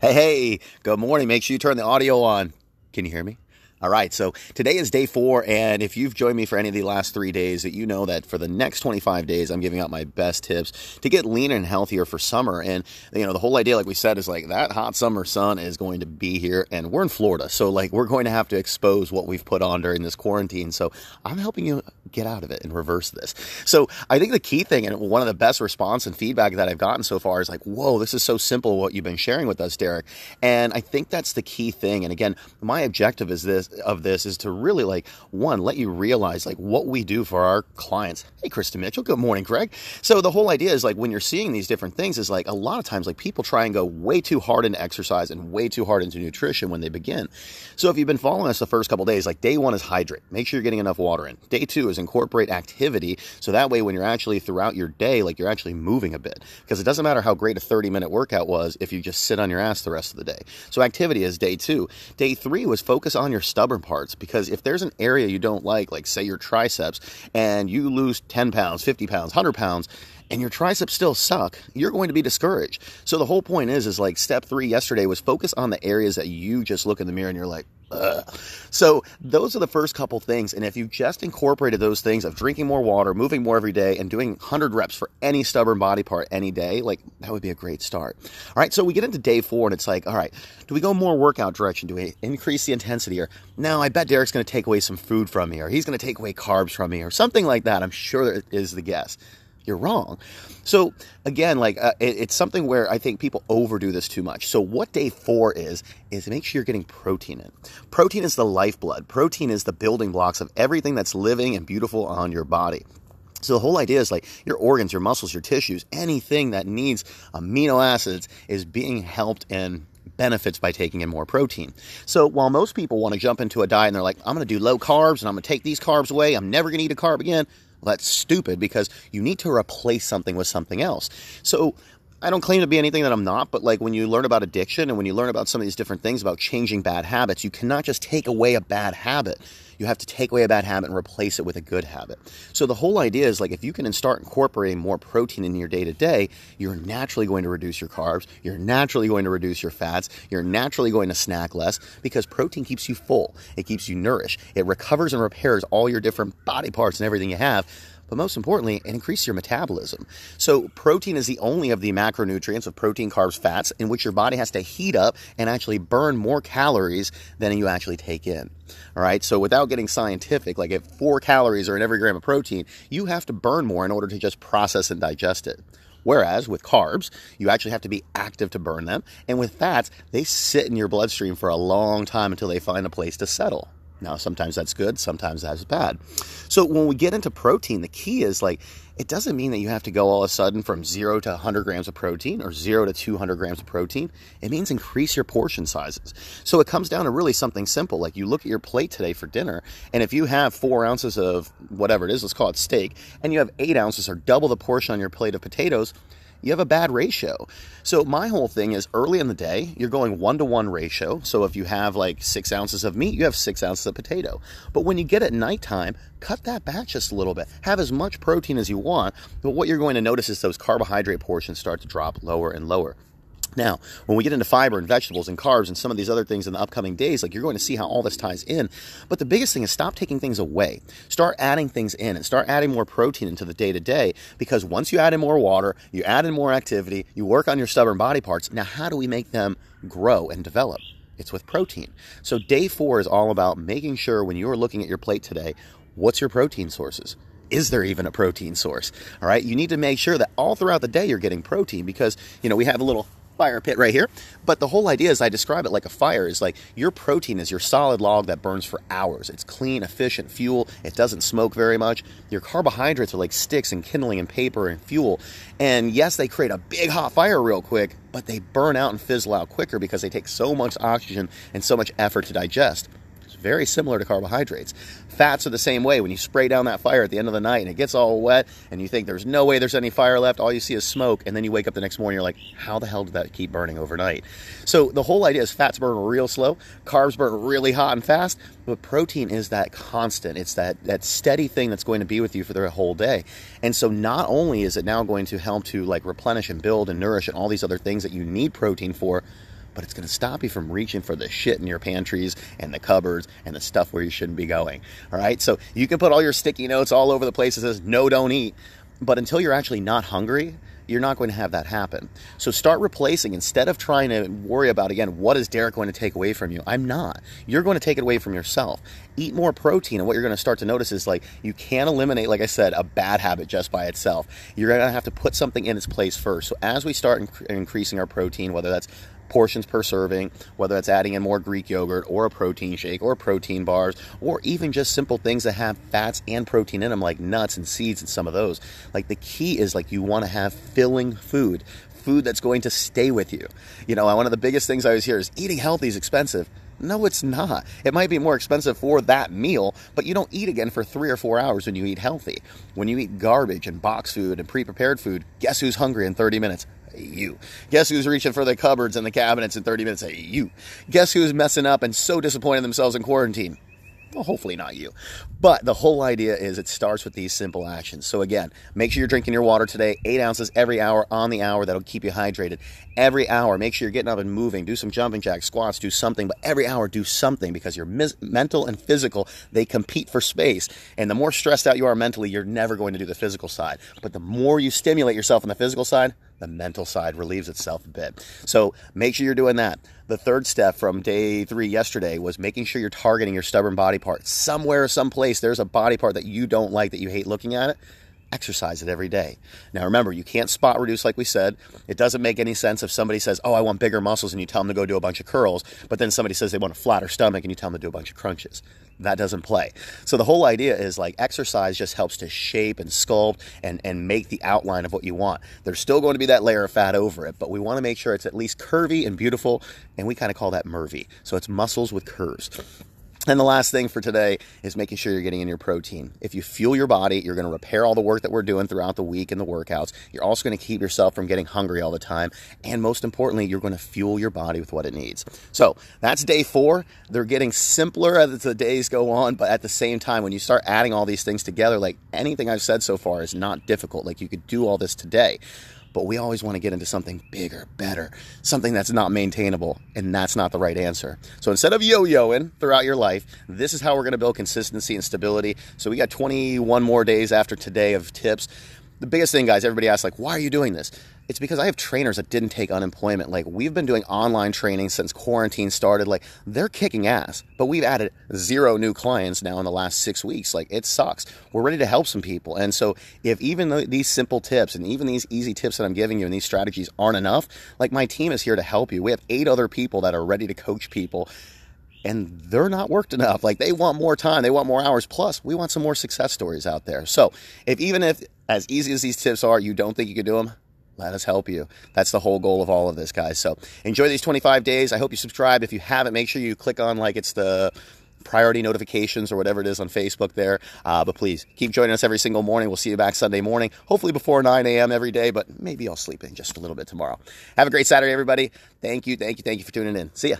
Hey, hey, good morning. Make sure you turn the audio on. Can you hear me? All right, so today is day four, and if you've joined me for any of the last three days, that you know that for the next 25 days, I'm giving out my best tips to get leaner and healthier for summer. And you know, the whole idea, like we said, is like that hot summer sun is going to be here, and we're in Florida, so like we're going to have to expose what we've put on during this quarantine. So I'm helping you get out of it and reverse this. So I think the key thing, and one of the best response and feedback that I've gotten so far, is like, "Whoa, this is so simple what you've been sharing with us, Derek." And I think that's the key thing. And again, my objective is this of this is to really like one let you realize like what we do for our clients. Hey, Krista Mitchell. Good morning, Craig. So the whole idea is like when you're seeing these different things is like a lot of times like people try and go way too hard into exercise and way too hard into nutrition when they begin. So if you've been following us the first couple days, like day one is hydrate. Make sure you're getting enough water in. Day two is incorporate activity. So that way when you're actually throughout your day, like you're actually moving a bit. Because it doesn't matter how great a 30 minute workout was if you just sit on your ass the rest of the day. So activity is day two. Day three was focus on your stubborn parts because if there's an area you don't like, like say your triceps, and you lose 10 pounds, 50 pounds, 100 pounds, and your triceps still suck, you're going to be discouraged. So the whole point is, is like step three yesterday was focus on the areas that you just look in the mirror and you're like, So those are the first couple things, and if you just incorporated those things of drinking more water, moving more every day, and doing 100 reps for any stubborn body part any day, like that would be a great start. All right, so we get into day four, and it's like, all right, do we go more workout direction? Do we increase the intensity? Or no, I bet Derek's going to take away some food from me, or he's going to take away carbs from me, or something like that. I'm sure that is the guess you're wrong. So again, like uh, it, it's something where I think people overdo this too much. So what day four is is make sure you're getting protein in. Protein is the lifeblood. Protein is the building blocks of everything that's living and beautiful on your body. So the whole idea is like your organs, your muscles, your tissues, anything that needs amino acids is being helped and benefits by taking in more protein. So while most people want to jump into a diet and they're like, I'm going to do low carbs and I'm going to take these carbs away, I'm never going to eat a carb again. That's stupid because you need to replace something with something else. So I don't claim to be anything that I'm not, but like when you learn about addiction and when you learn about some of these different things about changing bad habits, you cannot just take away a bad habit. You have to take away a bad habit and replace it with a good habit. So the whole idea is like if you can start incorporating more protein in your day to day, you're naturally going to reduce your carbs, you're naturally going to reduce your fats, you're naturally going to snack less because protein keeps you full. It keeps you nourished. It recovers and repairs all your different body parts and everything you have but most importantly, it increases your metabolism. So, protein is the only of the macronutrients of protein, carbs, fats in which your body has to heat up and actually burn more calories than you actually take in. All right, so without getting scientific, like if four calories are in every gram of protein, you have to burn more in order to just process and digest it. Whereas with carbs, you actually have to be active to burn them. And with fats, they sit in your bloodstream for a long time until they find a place to settle. Now, sometimes that's good, sometimes that's bad. So when we get into protein, the key is like, it doesn't mean that you have to go all of a sudden from zero to 100 grams of protein or zero to 200 grams of protein. It means increase your portion sizes. So it comes down to really something simple. Like you look at your plate today for dinner, and if you have four ounces of whatever it is, let's call it steak, and you have eight ounces or double the portion on your plate of potatoes, you have a bad ratio. So my whole thing is early in the day, you're going one to one ratio. So if you have like six ounces of meat, you have six ounces of potato. But when you get at nighttime, cut that back just a little bit. Have as much protein as you want. But what you're going to notice is those carbohydrate portions start to drop lower and lower. Now, when we get into fiber and vegetables and carbs and some of these other things in the upcoming days, like you're going to see how all this ties in. But the biggest thing is stop taking things away. Start adding things in and start adding more protein into the day to day because once you add in more water, you add in more activity, you work on your stubborn body parts. Now, how do we make them grow and develop? It's with protein. So, day four is all about making sure when you're looking at your plate today, what's your protein sources? is there even a protein source? All right, you need to make sure that all throughout the day you're getting protein because, you know, we have a little fire pit right here. But the whole idea is I describe it like a fire is like your protein is your solid log that burns for hours. It's clean, efficient fuel. It doesn't smoke very much. Your carbohydrates are like sticks and kindling and paper and fuel. And yes, they create a big hot fire real quick, but they burn out and fizzle out quicker because they take so much oxygen and so much effort to digest very similar to carbohydrates. Fats are the same way. When you spray down that fire at the end of the night and it gets all wet and you think there's no way there's any fire left, all you see is smoke, and then you wake up the next morning, you're like, how the hell did that keep burning overnight? So the whole idea is fats burn real slow, carbs burn really hot and fast, but protein is that constant. It's that, that steady thing that's going to be with you for the whole day. And so not only is it now going to help to like replenish and build and nourish and all these other things that you need protein for, but it's going to stop you from reaching for the shit in your pantries and the cupboards and the stuff where you shouldn't be going. All right. So you can put all your sticky notes all over the place that says no, don't eat. But until you're actually not hungry, you're not going to have that happen. So start replacing instead of trying to worry about again what is Derek going to take away from you. I'm not. You're going to take it away from yourself. Eat more protein, and what you're going to start to notice is like you can't eliminate, like I said, a bad habit just by itself. You're going to have to put something in its place first. So as we start inc- increasing our protein, whether that's portions per serving, whether that's adding in more Greek yogurt or a protein shake or protein bars, or even just simple things that have fats and protein in them, like nuts and seeds and some of those. Like the key is like you want to have filling food, food that's going to stay with you. You know, one of the biggest things I always hear is eating healthy is expensive. No, it's not. It might be more expensive for that meal, but you don't eat again for three or four hours when you eat healthy. When you eat garbage and box food and pre prepared food, guess who's hungry in 30 minutes? You. Guess who's reaching for the cupboards and the cabinets in 30 minutes? You. Guess who's messing up and so disappointed themselves in quarantine? Well, hopefully not you. But the whole idea is it starts with these simple actions. So, again, make sure you're drinking your water today, eight ounces every hour on the hour. That'll keep you hydrated. Every hour, make sure you're getting up and moving. Do some jumping jacks, squats, do something. But every hour, do something because your mis- mental and physical, they compete for space. And the more stressed out you are mentally, you're never going to do the physical side. But the more you stimulate yourself on the physical side, the mental side relieves itself a bit. So make sure you're doing that. The third step from day three yesterday was making sure you're targeting your stubborn body part. Somewhere, someplace, there's a body part that you don't like, that you hate looking at it exercise it every day. Now remember, you can't spot reduce like we said. It doesn't make any sense if somebody says, "Oh, I want bigger muscles," and you tell them to go do a bunch of curls, but then somebody says they want a flatter stomach and you tell them to do a bunch of crunches. That doesn't play. So the whole idea is like exercise just helps to shape and sculpt and and make the outline of what you want. There's still going to be that layer of fat over it, but we want to make sure it's at least curvy and beautiful, and we kind of call that mervy. So it's muscles with curves. And the last thing for today is making sure you're getting in your protein. If you fuel your body, you're going to repair all the work that we're doing throughout the week and the workouts. You're also going to keep yourself from getting hungry all the time. And most importantly, you're going to fuel your body with what it needs. So that's day four. They're getting simpler as the days go on, but at the same time, when you start adding all these things together, like anything I've said so far is not difficult. Like you could do all this today but we always want to get into something bigger, better, something that's not maintainable, and that's not the right answer. So instead of yo yoing throughout your life, this is how we're going to build consistency and stability. So we got 21 more days after today of tips. The biggest thing, guys, everybody asks, like, why are you doing this? It's because I have trainers that didn't take unemployment. Like we've been doing online training since quarantine started. Like they're kicking ass, but we've added zero new clients now in the last six weeks. Like it sucks. We're ready to help some people. And so if even these simple tips and even these easy tips that I'm giving you and these strategies aren't enough, like my team is here to help you. We have eight other people that are ready to coach people and they're not worked enough. Like they want more time, they want more hours. Plus, we want some more success stories out there. So, if even if as easy as these tips are, you don't think you could do them, let us help you. That's the whole goal of all of this, guys. So enjoy these 25 days. I hope you subscribe. If you haven't, make sure you click on like it's the priority notifications or whatever it is on Facebook there. Uh, but please keep joining us every single morning. We'll see you back Sunday morning, hopefully before 9 a.m. every day, but maybe I'll sleep in just a little bit tomorrow. Have a great Saturday, everybody. Thank you, thank you, thank you for tuning in. See ya.